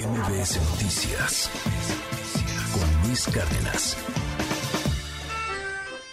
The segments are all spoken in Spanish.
MBS Noticias con Luis Cárdenas.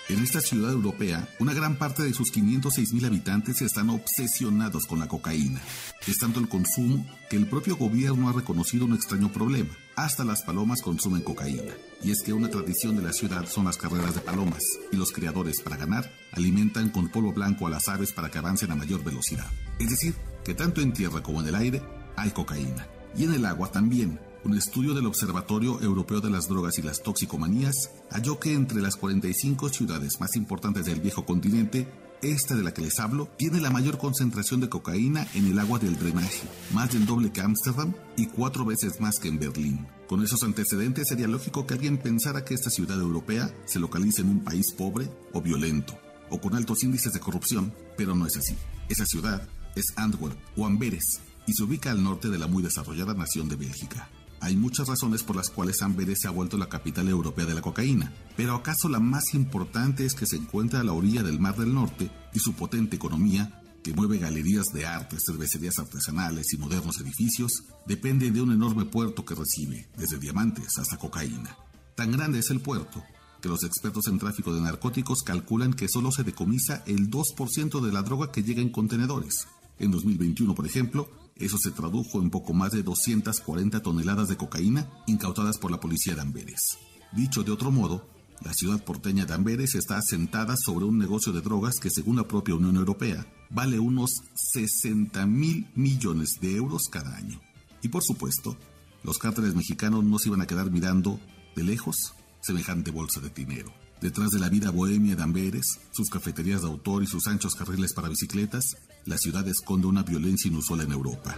En esta ciudad europea, una gran parte de sus 506 mil habitantes están obsesionados con la cocaína. Es tanto el consumo que el propio gobierno ha reconocido un extraño problema. Hasta las palomas consumen cocaína. Y es que una tradición de la ciudad son las carreras de palomas, y los criadores, para ganar, alimentan con polvo blanco a las aves para que avancen a mayor velocidad. Es decir, que tanto en tierra como en el aire hay cocaína. Y en el agua también, un estudio del Observatorio Europeo de las Drogas y las Toxicomanías halló que entre las 45 ciudades más importantes del viejo continente, esta de la que les hablo tiene la mayor concentración de cocaína en el agua del drenaje, más del doble que Ámsterdam y cuatro veces más que en Berlín. Con esos antecedentes sería lógico que alguien pensara que esta ciudad europea se localiza en un país pobre o violento, o con altos índices de corrupción, pero no es así. Esa ciudad es Antwerp o Amberes y se ubica al norte de la muy desarrollada nación de Bélgica. Hay muchas razones por las cuales Amberes se ha vuelto la capital europea de la cocaína, pero acaso la más importante es que se encuentra a la orilla del Mar del Norte y su potente economía, que mueve galerías de arte, cervecerías artesanales y modernos edificios, depende de un enorme puerto que recibe, desde diamantes hasta cocaína. Tan grande es el puerto que los expertos en tráfico de narcóticos calculan que solo se decomisa el 2% de la droga que llega en contenedores. En 2021, por ejemplo, eso se tradujo en poco más de 240 toneladas de cocaína incautadas por la policía de Amberes. Dicho de otro modo, la ciudad porteña de Amberes está asentada sobre un negocio de drogas que, según la propia Unión Europea, vale unos 60 mil millones de euros cada año. Y por supuesto, los cárteles mexicanos no se iban a quedar mirando de lejos semejante bolsa de dinero. Detrás de la vida bohemia de Amberes, sus cafeterías de autor y sus anchos carriles para bicicletas, la ciudad esconde una violencia inusual en Europa.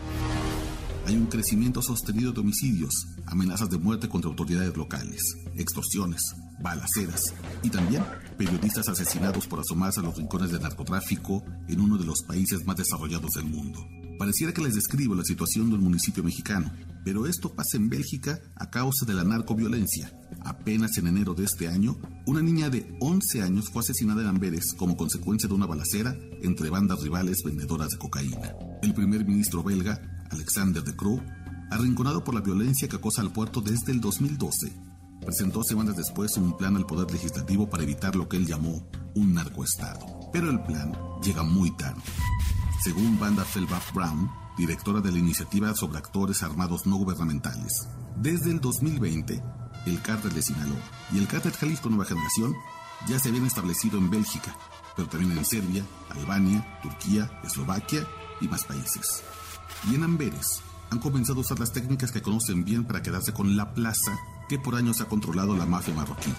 Hay un crecimiento sostenido de homicidios, amenazas de muerte contra autoridades locales, extorsiones, balaceras y también periodistas asesinados por asomarse a los rincones del narcotráfico en uno de los países más desarrollados del mundo. Pareciera que les describo la situación del municipio mexicano, pero esto pasa en Bélgica a causa de la narcoviolencia. Apenas en enero de este año, una niña de 11 años fue asesinada en Amberes como consecuencia de una balacera entre bandas rivales vendedoras de cocaína. El primer ministro belga, Alexander de Croo, arrinconado por la violencia que acosa al puerto desde el 2012, presentó semanas después un plan al Poder Legislativo para evitar lo que él llamó un narcoestado. Pero el plan llega muy tarde. Según Banda Felbach Brown, directora de la iniciativa sobre actores armados no gubernamentales, desde el 2020, el cártel de Sinaloa y el cártel Jalisco Nueva Generación ya se habían establecido en Bélgica, pero también en Serbia, Albania, Turquía, Eslovaquia y más países. Y en Amberes han comenzado a usar las técnicas que conocen bien para quedarse con la plaza que por años ha controlado la mafia marroquí.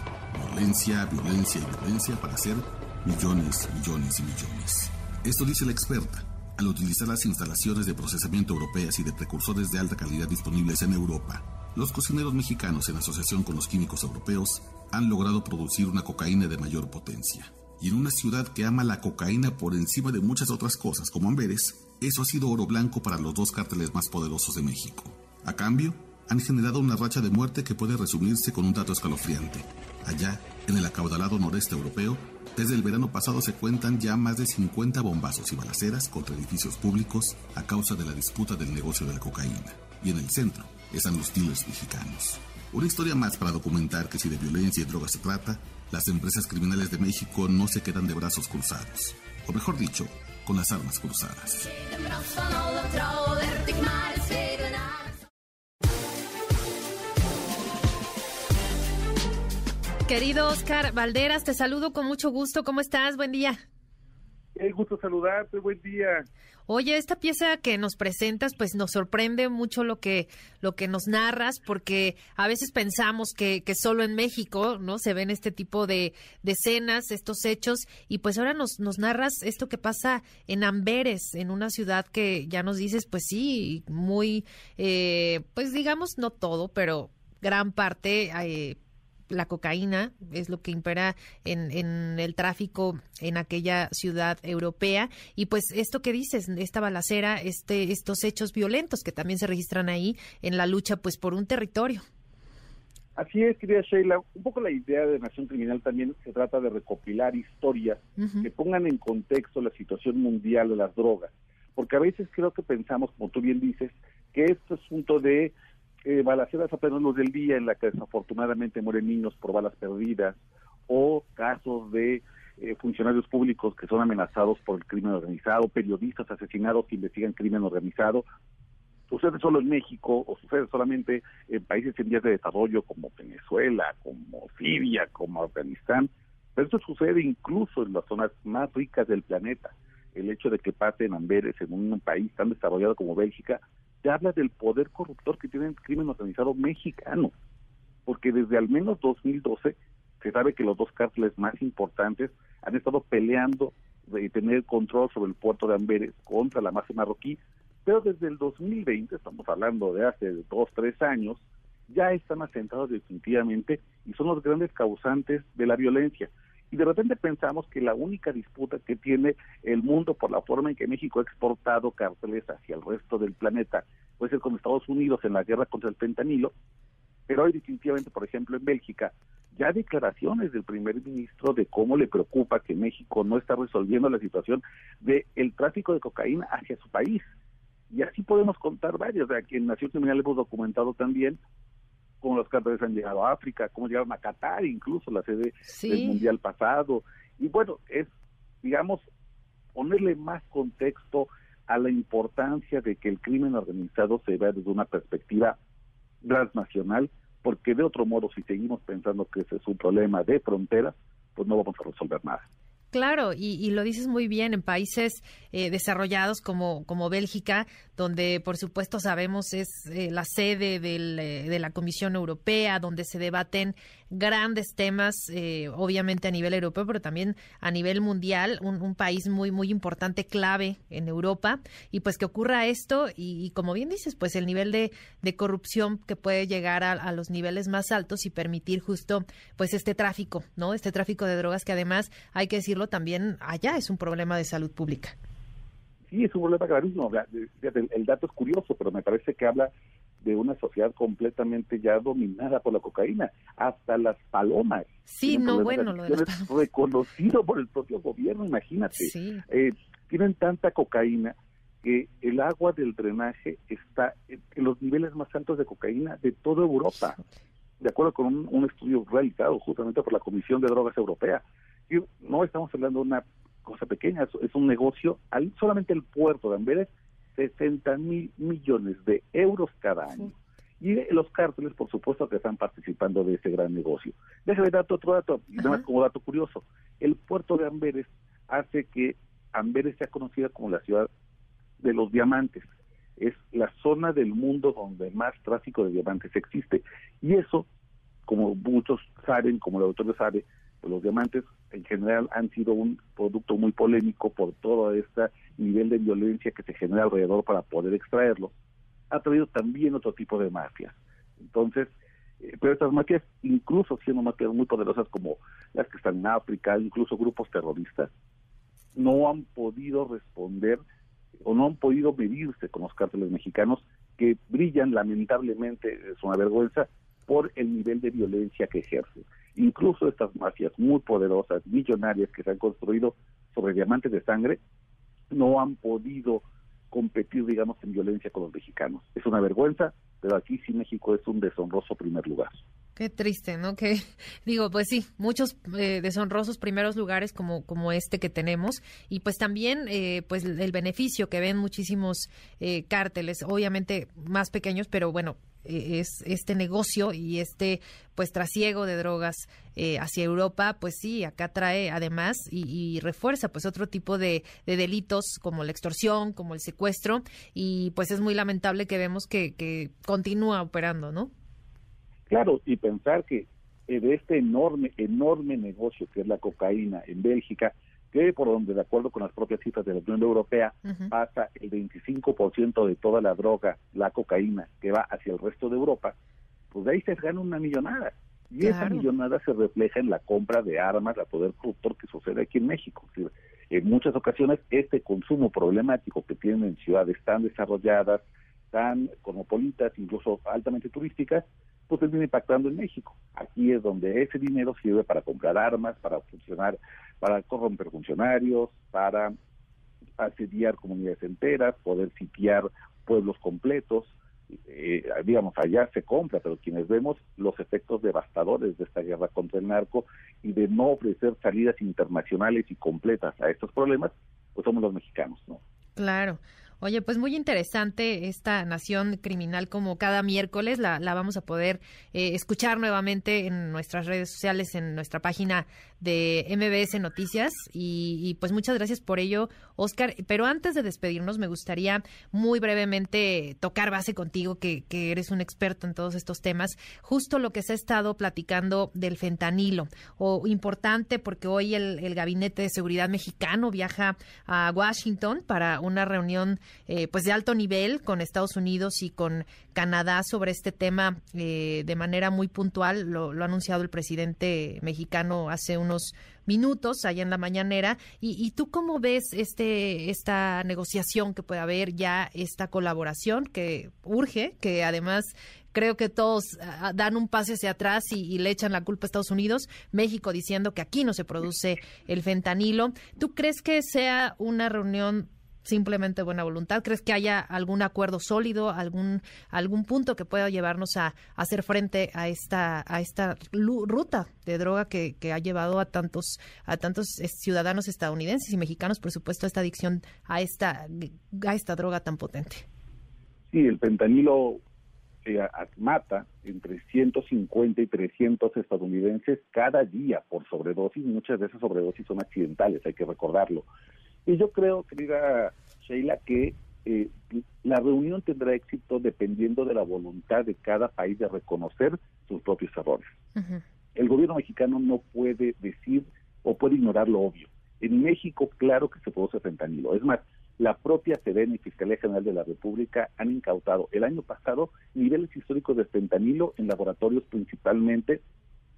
Violencia, violencia y violencia para hacer millones, millones y millones. Esto dice la experta, al utilizar las instalaciones de procesamiento europeas y de precursores de alta calidad disponibles en Europa, los cocineros mexicanos, en asociación con los químicos europeos, han logrado producir una cocaína de mayor potencia. Y en una ciudad que ama la cocaína por encima de muchas otras cosas, como Amberes, eso ha sido oro blanco para los dos cárteles más poderosos de México. A cambio, han generado una racha de muerte que puede resumirse con un dato escalofriante. Allá, en el acaudalado noreste europeo, desde el verano pasado se cuentan ya más de 50 bombazos y balaceras contra edificios públicos a causa de la disputa del negocio de la cocaína. Y en el centro están los dealers mexicanos. Una historia más para documentar que si de violencia y drogas se trata, las empresas criminales de México no se quedan de brazos cruzados. O mejor dicho, con las armas cruzadas. Querido Oscar Valderas, te saludo con mucho gusto. ¿Cómo estás? Buen día. El gusto saludarte, buen día. Oye, esta pieza que nos presentas, pues nos sorprende mucho lo que, lo que nos narras, porque a veces pensamos que, que solo en México, ¿no? Se ven este tipo de, de escenas, estos hechos, y pues ahora nos, nos narras esto que pasa en Amberes, en una ciudad que ya nos dices, pues sí, muy, eh, pues digamos, no todo, pero gran parte, eh, la cocaína es lo que impera en, en, el tráfico en aquella ciudad europea y pues esto que dices esta balacera este estos hechos violentos que también se registran ahí en la lucha pues por un territorio Así es, querida Sheila. Un poco la idea de Nación Criminal también se trata de recopilar historias que pongan en contexto la situación mundial de las drogas. Porque a veces creo que pensamos, como tú bien dices, que este asunto de eh, balaceras a plena del día en la que desafortunadamente mueren niños por balas perdidas o casos de eh, funcionarios públicos que son amenazados por el crimen organizado, periodistas asesinados que investigan crimen organizado, sucede solo en México o sucede solamente en países en vías de desarrollo como Venezuela, como Siria, como Afganistán, pero esto sucede incluso en las zonas más ricas del planeta. El hecho de que pasen Amberes en un país tan desarrollado como Bélgica, ya habla del poder corruptor que tiene el crimen organizado mexicano, porque desde al menos 2012 se sabe que los dos cárteles más importantes han estado peleando de tener control sobre el puerto de Amberes contra la mafia marroquí, pero desde el 2020, estamos hablando de hace dos, tres años, ya están asentados definitivamente y son los grandes causantes de la violencia. Y de repente pensamos que la única disputa que tiene el mundo por la forma en que México ha exportado cárteles hacia el resto del planeta puede ser con Estados Unidos en la guerra contra el fentanilo, pero hoy definitivamente, por ejemplo, en Bélgica, ya declaraciones del primer ministro de cómo le preocupa que México no está resolviendo la situación del el tráfico de cocaína hacia su país. Y así podemos contar varios. O sea, que en Nación Criminal hemos documentado también cómo los cárteles han llegado a África, cómo llegaron a Qatar, incluso la sede del Mundial pasado. Y bueno, es, digamos, ponerle más contexto a la importancia de que el crimen organizado se vea desde una perspectiva transnacional, porque de otro modo, si seguimos pensando que ese es un problema de fronteras, pues no vamos a resolver nada. Claro, y, lo dices muy bien, en países eh, desarrollados como, como Bélgica, donde por supuesto sabemos es eh, la sede eh, de la Comisión Europea, donde se debaten grandes temas, obviamente a nivel europeo, pero también a nivel mundial, un, país muy, muy importante, clave en Europa, y pues que ocurra esto, y, como bien dices, pues el nivel de, corrupción que puede llegar a, a, los niveles más altos y permitir justo pues este tráfico, ¿no? Este tráfico de drogas que además hay que decirlo también allá es un problema de salud pública. Sí, es un problema gravísimo. El, dato es curioso, pero me parece que habla de una sociedad completamente ya dominada por la cocaína, hasta las palomas. Sí, no, bueno, lo de reconocido por el propio gobierno, imagínate. Eh, tienen tanta cocaína que el agua del drenaje está en los niveles más altos de cocaína de toda Europa, de acuerdo con un, un estudio realizado justamente por la Comisión de Drogas Europea no estamos hablando de una cosa pequeña, es un negocio, solamente el puerto de Amberes, 60 mil millones de euros cada año. Y los cárteles, por supuesto, que están participando de ese gran negocio. Déjame dar otro dato, nada como dato curioso. El puerto de Amberes hace que Amberes sea conocida como la ciudad de los diamantes. Es la zona del mundo donde más tráfico de diamantes existe. Y eso, como muchos saben, como el autor sabe, los diamantes en general han sido un producto muy polémico por todo este nivel de violencia que se genera alrededor para poder extraerlo. Ha traído también otro tipo de mafias. Entonces, eh, pero estas mafias, incluso siendo mafias muy poderosas como las que están en África, incluso grupos terroristas, no han podido responder o no han podido medirse con los cárteles mexicanos que brillan lamentablemente, es una vergüenza, por el nivel de violencia que ejercen. Incluso estas mafias muy poderosas, millonarias que se han construido sobre diamantes de sangre, no han podido competir, digamos, en violencia con los mexicanos. Es una vergüenza, pero aquí sí México es un deshonroso primer lugar. Qué triste, ¿no? Que digo, pues sí, muchos eh, deshonrosos primeros lugares como como este que tenemos y pues también eh, pues el beneficio que ven muchísimos eh, cárteles, obviamente más pequeños, pero bueno, es este negocio y este pues trasiego de drogas eh, hacia Europa, pues sí, acá trae además y, refuerza pues otro tipo de, delitos como la extorsión, como el secuestro y pues es muy lamentable que vemos que, que continúa operando, ¿no? Claro, y pensar que de este enorme, enorme negocio que es la cocaína en Bélgica, que por donde, de acuerdo con las propias cifras de la Unión Europea, pasa el 25% de toda la droga, la cocaína, que va hacia el resto de Europa, pues de ahí se gana una millonada. Y esa millonada se refleja en la compra de armas a poder corruptor que sucede aquí en México. En muchas ocasiones, este consumo problemático que tienen en ciudades tan desarrolladas, tan cosmopolitas, incluso altamente turísticas, pues termina impactando en México. Aquí es donde ese dinero sirve para comprar armas, para funcionar, para corromper funcionarios, para asediar comunidades enteras, poder sitiar pueblos completos. eh, digamos, allá se compra, pero quienes vemos los efectos devastadores de esta guerra contra el narco y de no ofrecer salidas internacionales y completas a estos problemas, pues somos los mexicanos, ¿no? Claro. Oye, pues muy interesante esta Nación Criminal como cada miércoles. La, la vamos a poder eh, escuchar nuevamente en nuestras redes sociales, en nuestra página de MBS Noticias. Y, pues muchas gracias por ello, Oscar. Pero antes de despedirnos, me gustaría muy brevemente tocar base contigo, que, que eres un experto en todos estos temas. Justo lo que se ha estado platicando del fentanilo, o importante porque hoy el, el Gabinete de Seguridad Mexicano viaja a Washington para una reunión eh, pues de alto nivel con Estados Unidos y con Canadá sobre este tema eh, de manera muy puntual. Lo, ha anunciado el presidente mexicano hace unos minutos allá en la mañanera. ¿Y, y tú cómo ves este esta negociación que puede haber ya, esta colaboración que urge, que además creo que todos ah, dan un pase hacia atrás y, le echan la culpa a Estados Unidos, México diciendo que aquí no se produce el fentanilo. ¿Tú crees que sea una reunión simplemente buena voluntad? ¿Crees que haya algún acuerdo sólido, algún algún punto que pueda llevarnos a, hacer frente a esta a esta ruta de droga que, que, ha llevado a tantos a tantos eh, ciudadanos estadounidenses y mexicanos, por supuesto, a esta adicción a esta a esta droga tan potente? Sí, el pentanilo mata entre 150 y 300 estadounidenses cada día por sobredosis. Muchas de esas sobredosis son accidentales, hay que recordarlo. Y yo creo, querida Sheila, que eh, la reunión tendrá éxito dependiendo de la voluntad de cada país de reconocer sus propios errores. El gobierno mexicano no puede decir o puede ignorar lo obvio. En México, claro que se produce fentanilo. Es más, la propia Sedena y Fiscalía General de la República han incautado el año pasado niveles históricos de fentanilo en laboratorios principalmente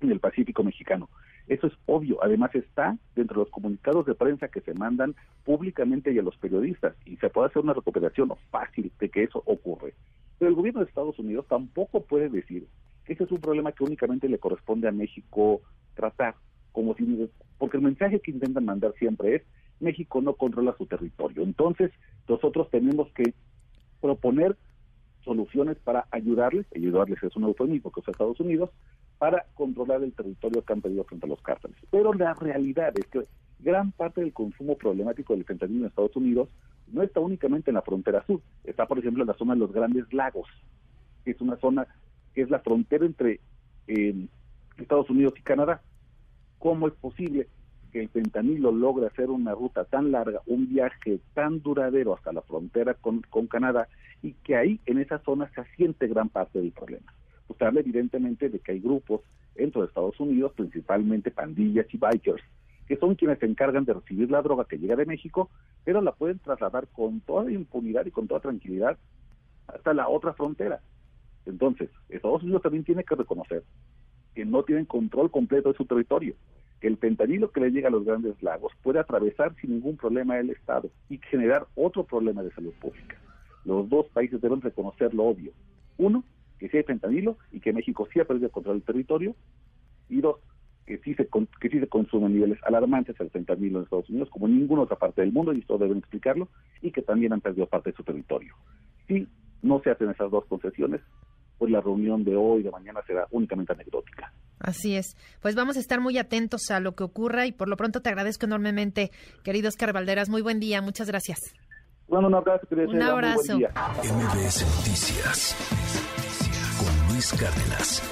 en el Pacífico mexicano. Eso es obvio. Además está dentro de los comunicados de prensa que se mandan públicamente y a los periodistas y se puede hacer una recuperación fácil de que eso ocurre. Pero el gobierno de Estados Unidos tampoco puede decir que ese es un problema que únicamente le corresponde a México tratar, como si porque el mensaje que intentan mandar siempre es México no controla su territorio. Entonces, nosotros tenemos que proponer soluciones para ayudarles, ayudarles es un eufemismo que usa Estados Unidos, para controlar el territorio que han pedido frente a los cárteles. Pero la realidad es que gran parte del consumo problemático del fentanilo en Estados Unidos no está únicamente en la frontera sur, está por ejemplo en la zona de los grandes lagos, que es una zona que es la frontera entre eh, Estados Unidos y Canadá. ¿Cómo es posible que el fentanilo logre hacer una ruta tan larga, un viaje tan duradero hasta la frontera con, con Canadá y que ahí en esa zona se asiente gran parte del problema? Pues habla evidentemente de que hay grupos dentro de Estados Unidos, principalmente pandillas y bikers, que son quienes se encargan de recibir la droga que llega de México, pero la pueden trasladar con toda impunidad y con toda tranquilidad hasta la otra frontera. Entonces, Estados Unidos también tiene que reconocer que no tienen control completo de su territorio, que el pentanilo que le llega a los grandes lagos puede atravesar sin ningún problema el Estado y generar otro problema de salud pública. Los dos países deben reconocer lo obvio. Uno, que sí hay fentanilo y que México sí ha perdido el control del territorio, y dos, que sí se, que sí se consumen niveles alarmantes el fentanilo en Estados Unidos, como en ninguna otra parte del mundo, y esto deben explicarlo, y que también han perdido parte de su territorio. Si no se hacen esas dos concesiones, pues la reunión de hoy y de mañana será únicamente anecdótica. Así es. Pues vamos a estar muy atentos a lo que ocurra y por lo pronto te agradezco enormemente, querido Oscar Valderas. Muy buen día, muchas gracias. Bueno, un abrazo. Un abrazo. MBS Noticias. Cárdenas.